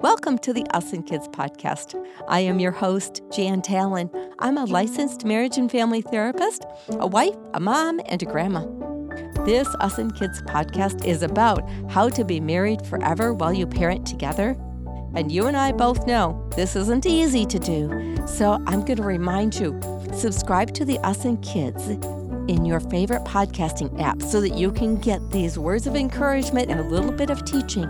Welcome to the Us and Kids podcast. I am your host, Jan Talon. I'm a licensed marriage and family therapist, a wife, a mom, and a grandma. This Us and Kids podcast is about how to be married forever while you parent together. And you and I both know this isn't easy to do. So I'm going to remind you subscribe to the Us and Kids in your favorite podcasting app so that you can get these words of encouragement and a little bit of teaching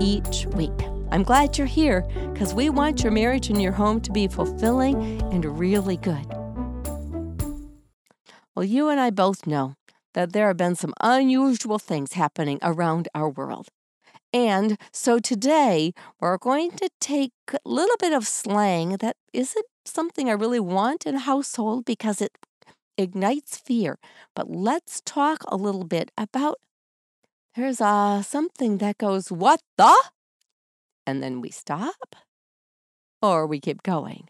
each week. I'm glad you're here because we want your marriage and your home to be fulfilling and really good. Well, you and I both know that there have been some unusual things happening around our world. And so today we're going to take a little bit of slang that isn't something I really want in a household because it ignites fear. But let's talk a little bit about there's uh, something that goes, What the? And then we stop or we keep going.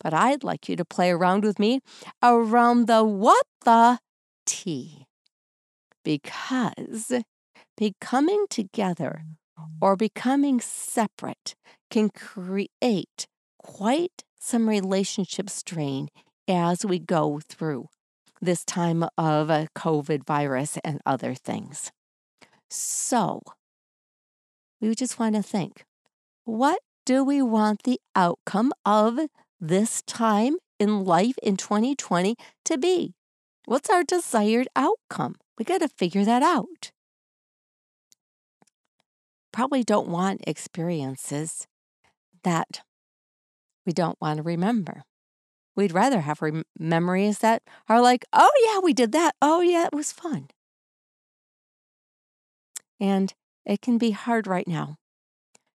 But I'd like you to play around with me around the what the T. Because becoming together or becoming separate can create quite some relationship strain as we go through this time of a COVID virus and other things. So, we just want to think what do we want the outcome of this time in life in 2020 to be? What's our desired outcome? We got to figure that out. Probably don't want experiences that we don't want to remember. We'd rather have rem- memories that are like, oh, yeah, we did that. Oh, yeah, it was fun. And it can be hard right now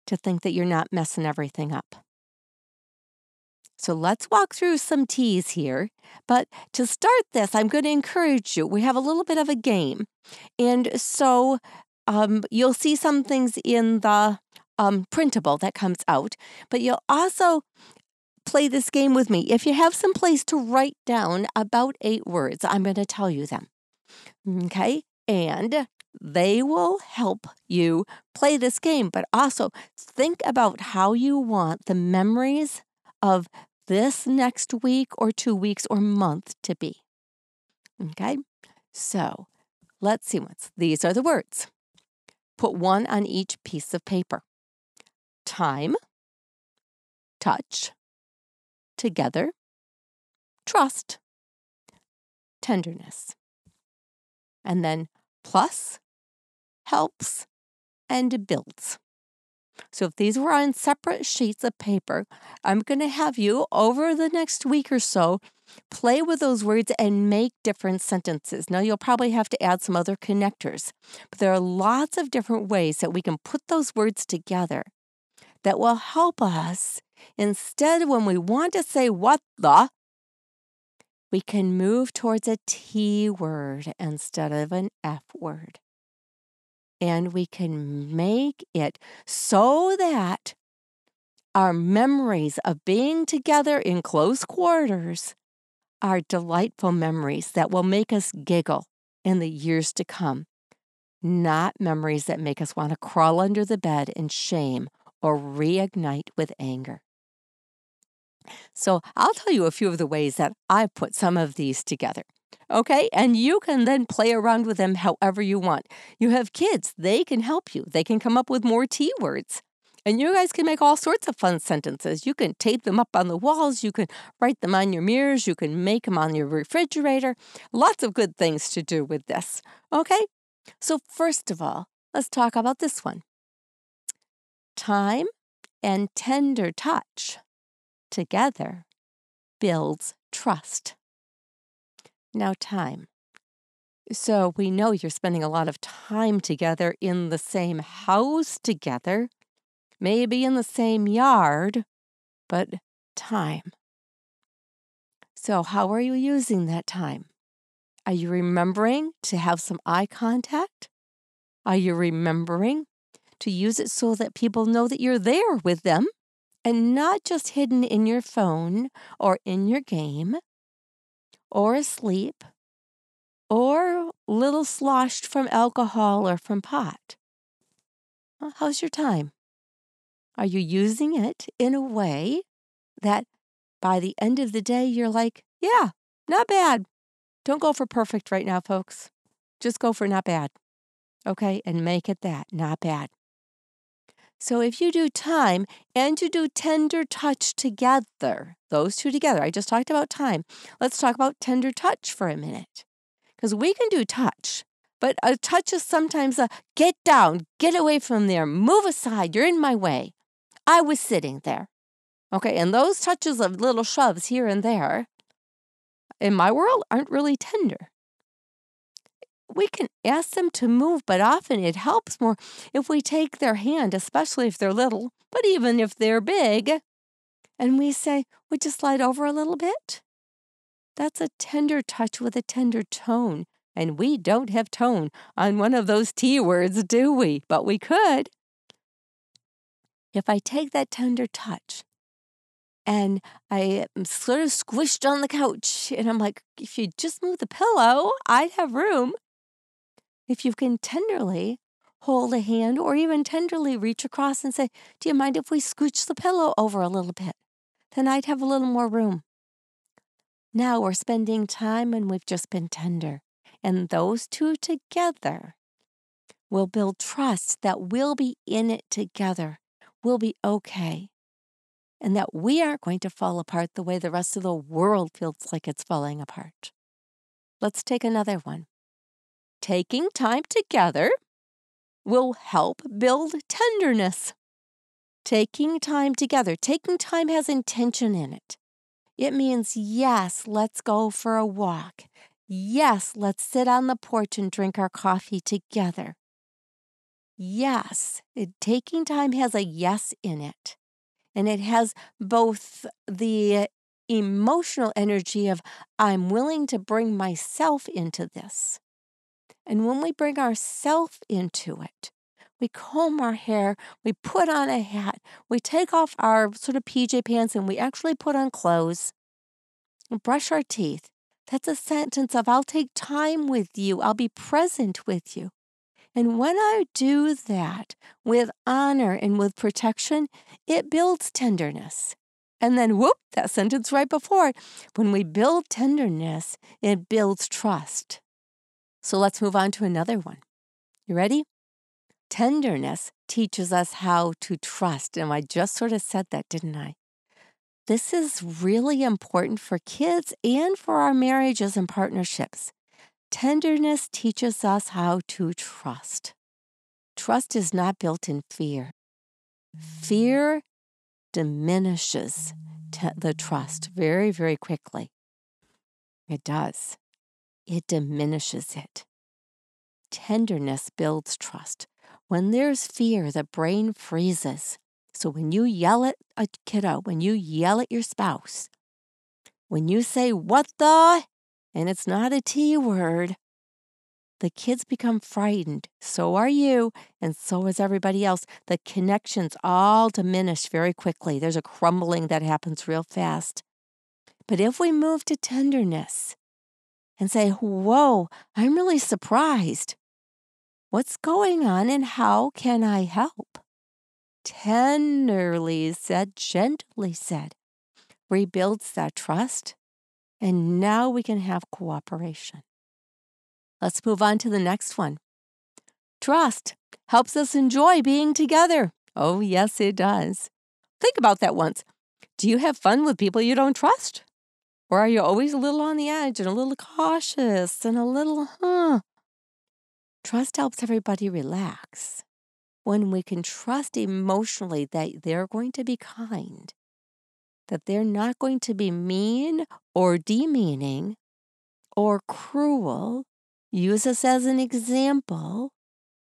to think that you're not messing everything up. So let's walk through some T's here. But to start this, I'm going to encourage you. We have a little bit of a game. And so um, you'll see some things in the um, printable that comes out, but you'll also play this game with me. If you have some place to write down about eight words, I'm going to tell you them. Okay. And they will help you play this game, but also think about how you want the memories of this next week or two weeks or month to be. Okay, so let's see what's these are the words. Put one on each piece of paper time, touch, together, trust, tenderness. And then plus helps, and builds. So, if these were on separate sheets of paper, I'm going to have you over the next week or so play with those words and make different sentences. Now, you'll probably have to add some other connectors, but there are lots of different ways that we can put those words together that will help us. Instead, when we want to say what the, we can move towards a T word instead of an F word and we can make it so that our memories of being together in close quarters are delightful memories that will make us giggle in the years to come, not memories that make us want to crawl under the bed in shame or reignite with anger. So, I'll tell you a few of the ways that I put some of these together. Okay. And you can then play around with them however you want. You have kids, they can help you. They can come up with more T words. And you guys can make all sorts of fun sentences. You can tape them up on the walls. You can write them on your mirrors. You can make them on your refrigerator. Lots of good things to do with this. Okay? So, first of all, let's talk about this one time and tender touch together builds trust. Now, time. So we know you're spending a lot of time together in the same house together, maybe in the same yard, but time. So, how are you using that time? Are you remembering to have some eye contact? Are you remembering to use it so that people know that you're there with them and not just hidden in your phone or in your game? Or asleep or little sloshed from alcohol or from pot. How's your time? Are you using it in a way that by the end of the day, you're like, yeah, not bad. Don't go for perfect right now, folks. Just go for not bad. Okay. And make it that, not bad. So if you do time and you do tender touch together, those two together, I just talked about time. Let's talk about tender touch for a minute. Because we can do touch, but a touch is sometimes a get down, get away from there, move aside, you're in my way. I was sitting there. Okay, and those touches of little shoves here and there in my world aren't really tender we can ask them to move, but often it helps more if we take their hand, especially if they're little, but even if they're big, and we say, Would you slide over a little bit? That's a tender touch with a tender tone. And we don't have tone on one of those T words, do we? But we could. If I take that tender touch and I am sort of squished on the couch, and I'm like, if you just move the pillow, I'd have room. If you can tenderly hold a hand or even tenderly reach across and say, Do you mind if we scooch the pillow over a little bit? Then I'd have a little more room. Now we're spending time and we've just been tender. And those two together will build trust that we'll be in it together. We'll be okay. And that we aren't going to fall apart the way the rest of the world feels like it's falling apart. Let's take another one taking time together will help build tenderness. Taking time together, taking time has intention in it. It means, yes, let's go for a walk. Yes, let's sit on the porch and drink our coffee together. Yes, it, taking time has a yes in it. And it has both the emotional energy of, I'm willing to bring myself into this. And when we bring ourself into it, we comb our hair, we put on a hat, we take off our sort of PJ pants, and we actually put on clothes and brush our teeth. That's a sentence of, I'll take time with you, I'll be present with you. And when I do that with honor and with protection, it builds tenderness. And then, whoop, that sentence right before it. When we build tenderness, it builds trust. So let's move on to another one. You ready? Tenderness teaches us how to trust. And I just sort of said that, didn't I? This is really important for kids and for our marriages and partnerships. Tenderness teaches us how to trust. Trust is not built in fear. Mm. Fear diminishes t- the trust very, very quickly. It does it diminishes it. Tenderness builds trust. When there's fear, the brain freezes. So when you yell at a kiddo, when you yell at your spouse, when you say, What the? and it's not a T word, the kids become frightened. So are you, and so is everybody else. The connections all diminish very quickly. There's a crumbling that happens real fast. But if we move to tenderness, and say, Whoa, I'm really surprised. What's going on and how can I help? Tenderly said, gently said, rebuilds that trust, and now we can have cooperation. Let's move on to the next one. Trust helps us enjoy being together. Oh, yes, it does. Think about that once. Do you have fun with people you don't trust? Or are you always a little on the edge and a little cautious and a little, huh? Trust helps everybody relax. When we can trust emotionally that they're going to be kind, that they're not going to be mean or demeaning or cruel, use us as an example,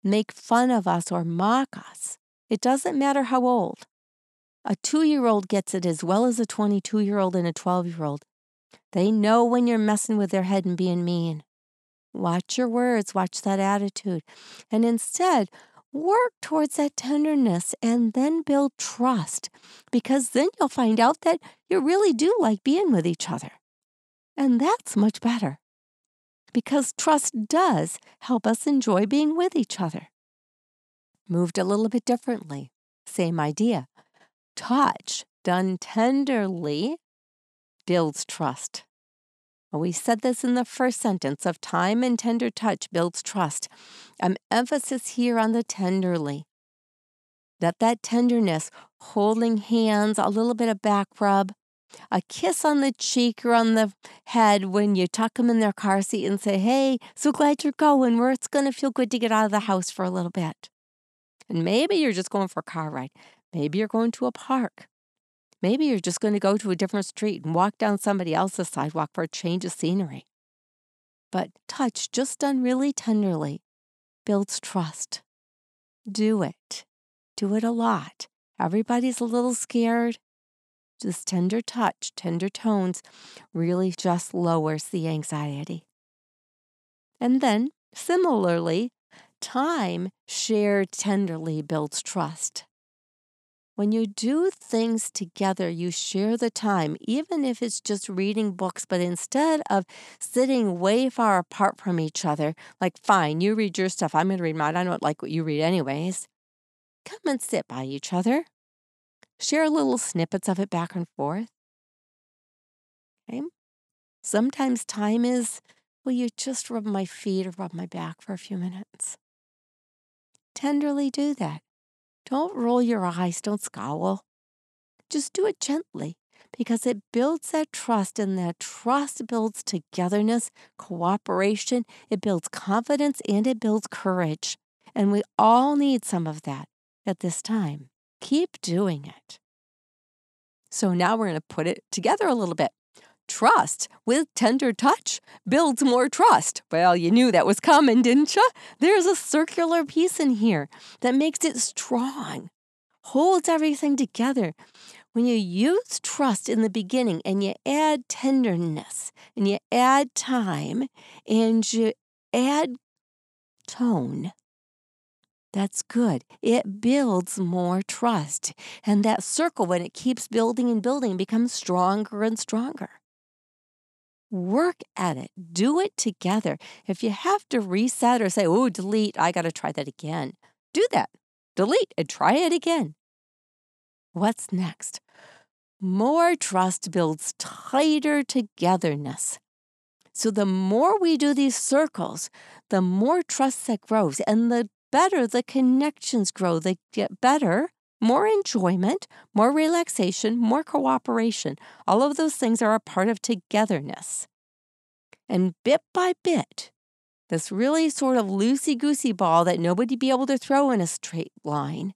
make fun of us or mock us. It doesn't matter how old. A two year old gets it as well as a 22 year old and a 12 year old. They know when you're messing with their head and being mean. Watch your words, watch that attitude. And instead, work towards that tenderness and then build trust because then you'll find out that you really do like being with each other. And that's much better because trust does help us enjoy being with each other. Moved a little bit differently, same idea. touch done tenderly builds trust. We said this in the first sentence of time and tender touch builds trust. I'm emphasis here on the tenderly. That that tenderness, holding hands, a little bit of back rub, a kiss on the cheek or on the head when you tuck them in their car seat and say, Hey, so glad you're going. Where it's going to feel good to get out of the house for a little bit. And maybe you're just going for a car ride. Maybe you're going to a park. Maybe you're just going to go to a different street and walk down somebody else's sidewalk for a change of scenery. But touch, just done really tenderly, builds trust. Do it. Do it a lot. Everybody's a little scared. This tender touch, tender tones really just lowers the anxiety. And then, similarly, time shared tenderly builds trust. When you do things together, you share the time, even if it's just reading books, but instead of sitting way far apart from each other, like, fine, you read your stuff, I'm going to read mine, I don't like what you read anyways. Come and sit by each other. Share little snippets of it back and forth. Okay? Sometimes time is, will you just rub my feet or rub my back for a few minutes? Tenderly do that. Don't roll your eyes, don't scowl. Just do it gently because it builds that trust, and that trust builds togetherness, cooperation, it builds confidence, and it builds courage. And we all need some of that at this time. Keep doing it. So now we're going to put it together a little bit. Trust with tender touch builds more trust. Well, you knew that was coming, didn't you? There's a circular piece in here that makes it strong, holds everything together. When you use trust in the beginning and you add tenderness and you add time and you add tone, that's good. It builds more trust. And that circle, when it keeps building and building, becomes stronger and stronger. Work at it. Do it together. If you have to reset or say, oh, delete, I got to try that again, do that. Delete and try it again. What's next? More trust builds tighter togetherness. So, the more we do these circles, the more trust that grows, and the better the connections grow. They get better, more enjoyment, more relaxation, more cooperation. All of those things are a part of togetherness. And bit by bit, this really sort of loosey goosey ball that nobody be able to throw in a straight line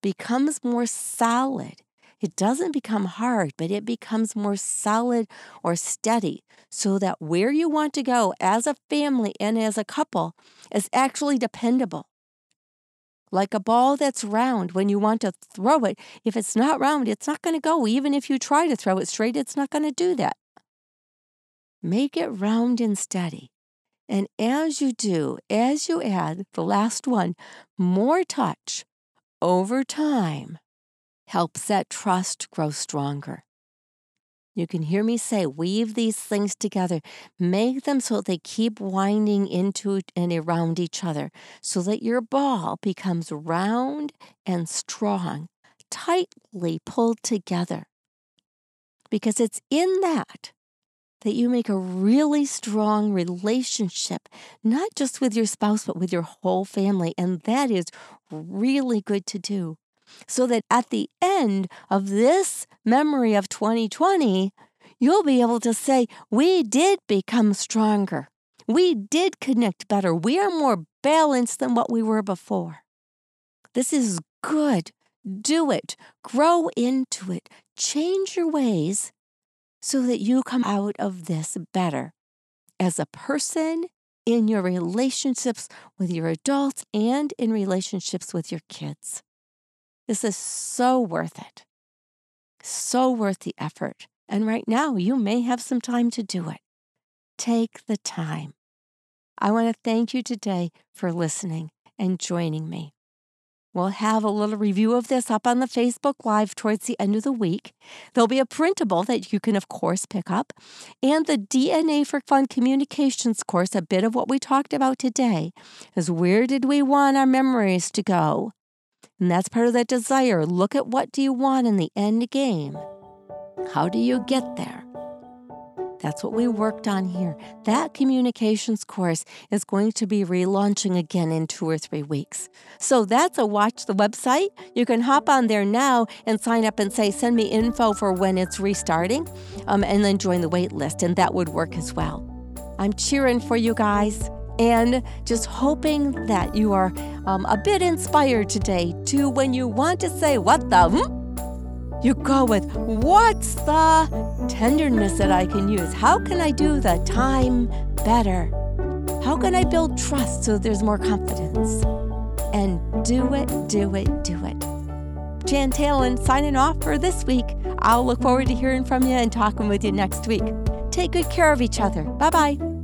becomes more solid. It doesn't become hard, but it becomes more solid or steady so that where you want to go as a family and as a couple is actually dependable like a ball that's round when you want to throw it. If it's not round, it's not going to go. Even if you try to throw it straight, it's not going to do that. Make it round and steady. And as you do, as you add the last one, more touch over time helps that trust grow stronger. You can hear me say, weave these things together. Make them so they keep winding into and around each other so that your ball becomes round and strong, tightly pulled together. Because it's in that that you make a really strong relationship, not just with your spouse, but with your whole family. And that is really good to do so that at the end of this memory of 2020, you'll be able to say, We did become stronger. We did connect better. We are more balanced than what we were before. This is good. Do it. Grow into it. Change your ways so that you come out of this better as a person in your relationships with your adults and in relationships with your kids. This is so worth it. So worth the effort. And right now, you may have some time to do it. Take the time. I want to thank you today for listening and joining me. We'll have a little review of this up on the Facebook Live towards the end of the week. There'll be a printable that you can, of course, pick up, and the DNA for Fun Communications course. A bit of what we talked about today is where did we want our memories to go? And that's part of that desire. Look at what do you want in the end game? How do you get there? That's what we worked on here. That communications course is going to be relaunching again in two or three weeks. So that's a watch the website. You can hop on there now and sign up and say, send me info for when it's restarting, um, and then join the wait list, and that would work as well. I'm cheering for you guys and just hoping that you are um, a bit inspired today to when you want to say, What the? Hmm? You go with, What's the tenderness that I can use? How can I do the time better? How can I build trust so there's more confidence? And do it, do it, do it. Jan Talon signing off for this week. I'll look forward to hearing from you and talking with you next week. Take good care of each other. Bye bye.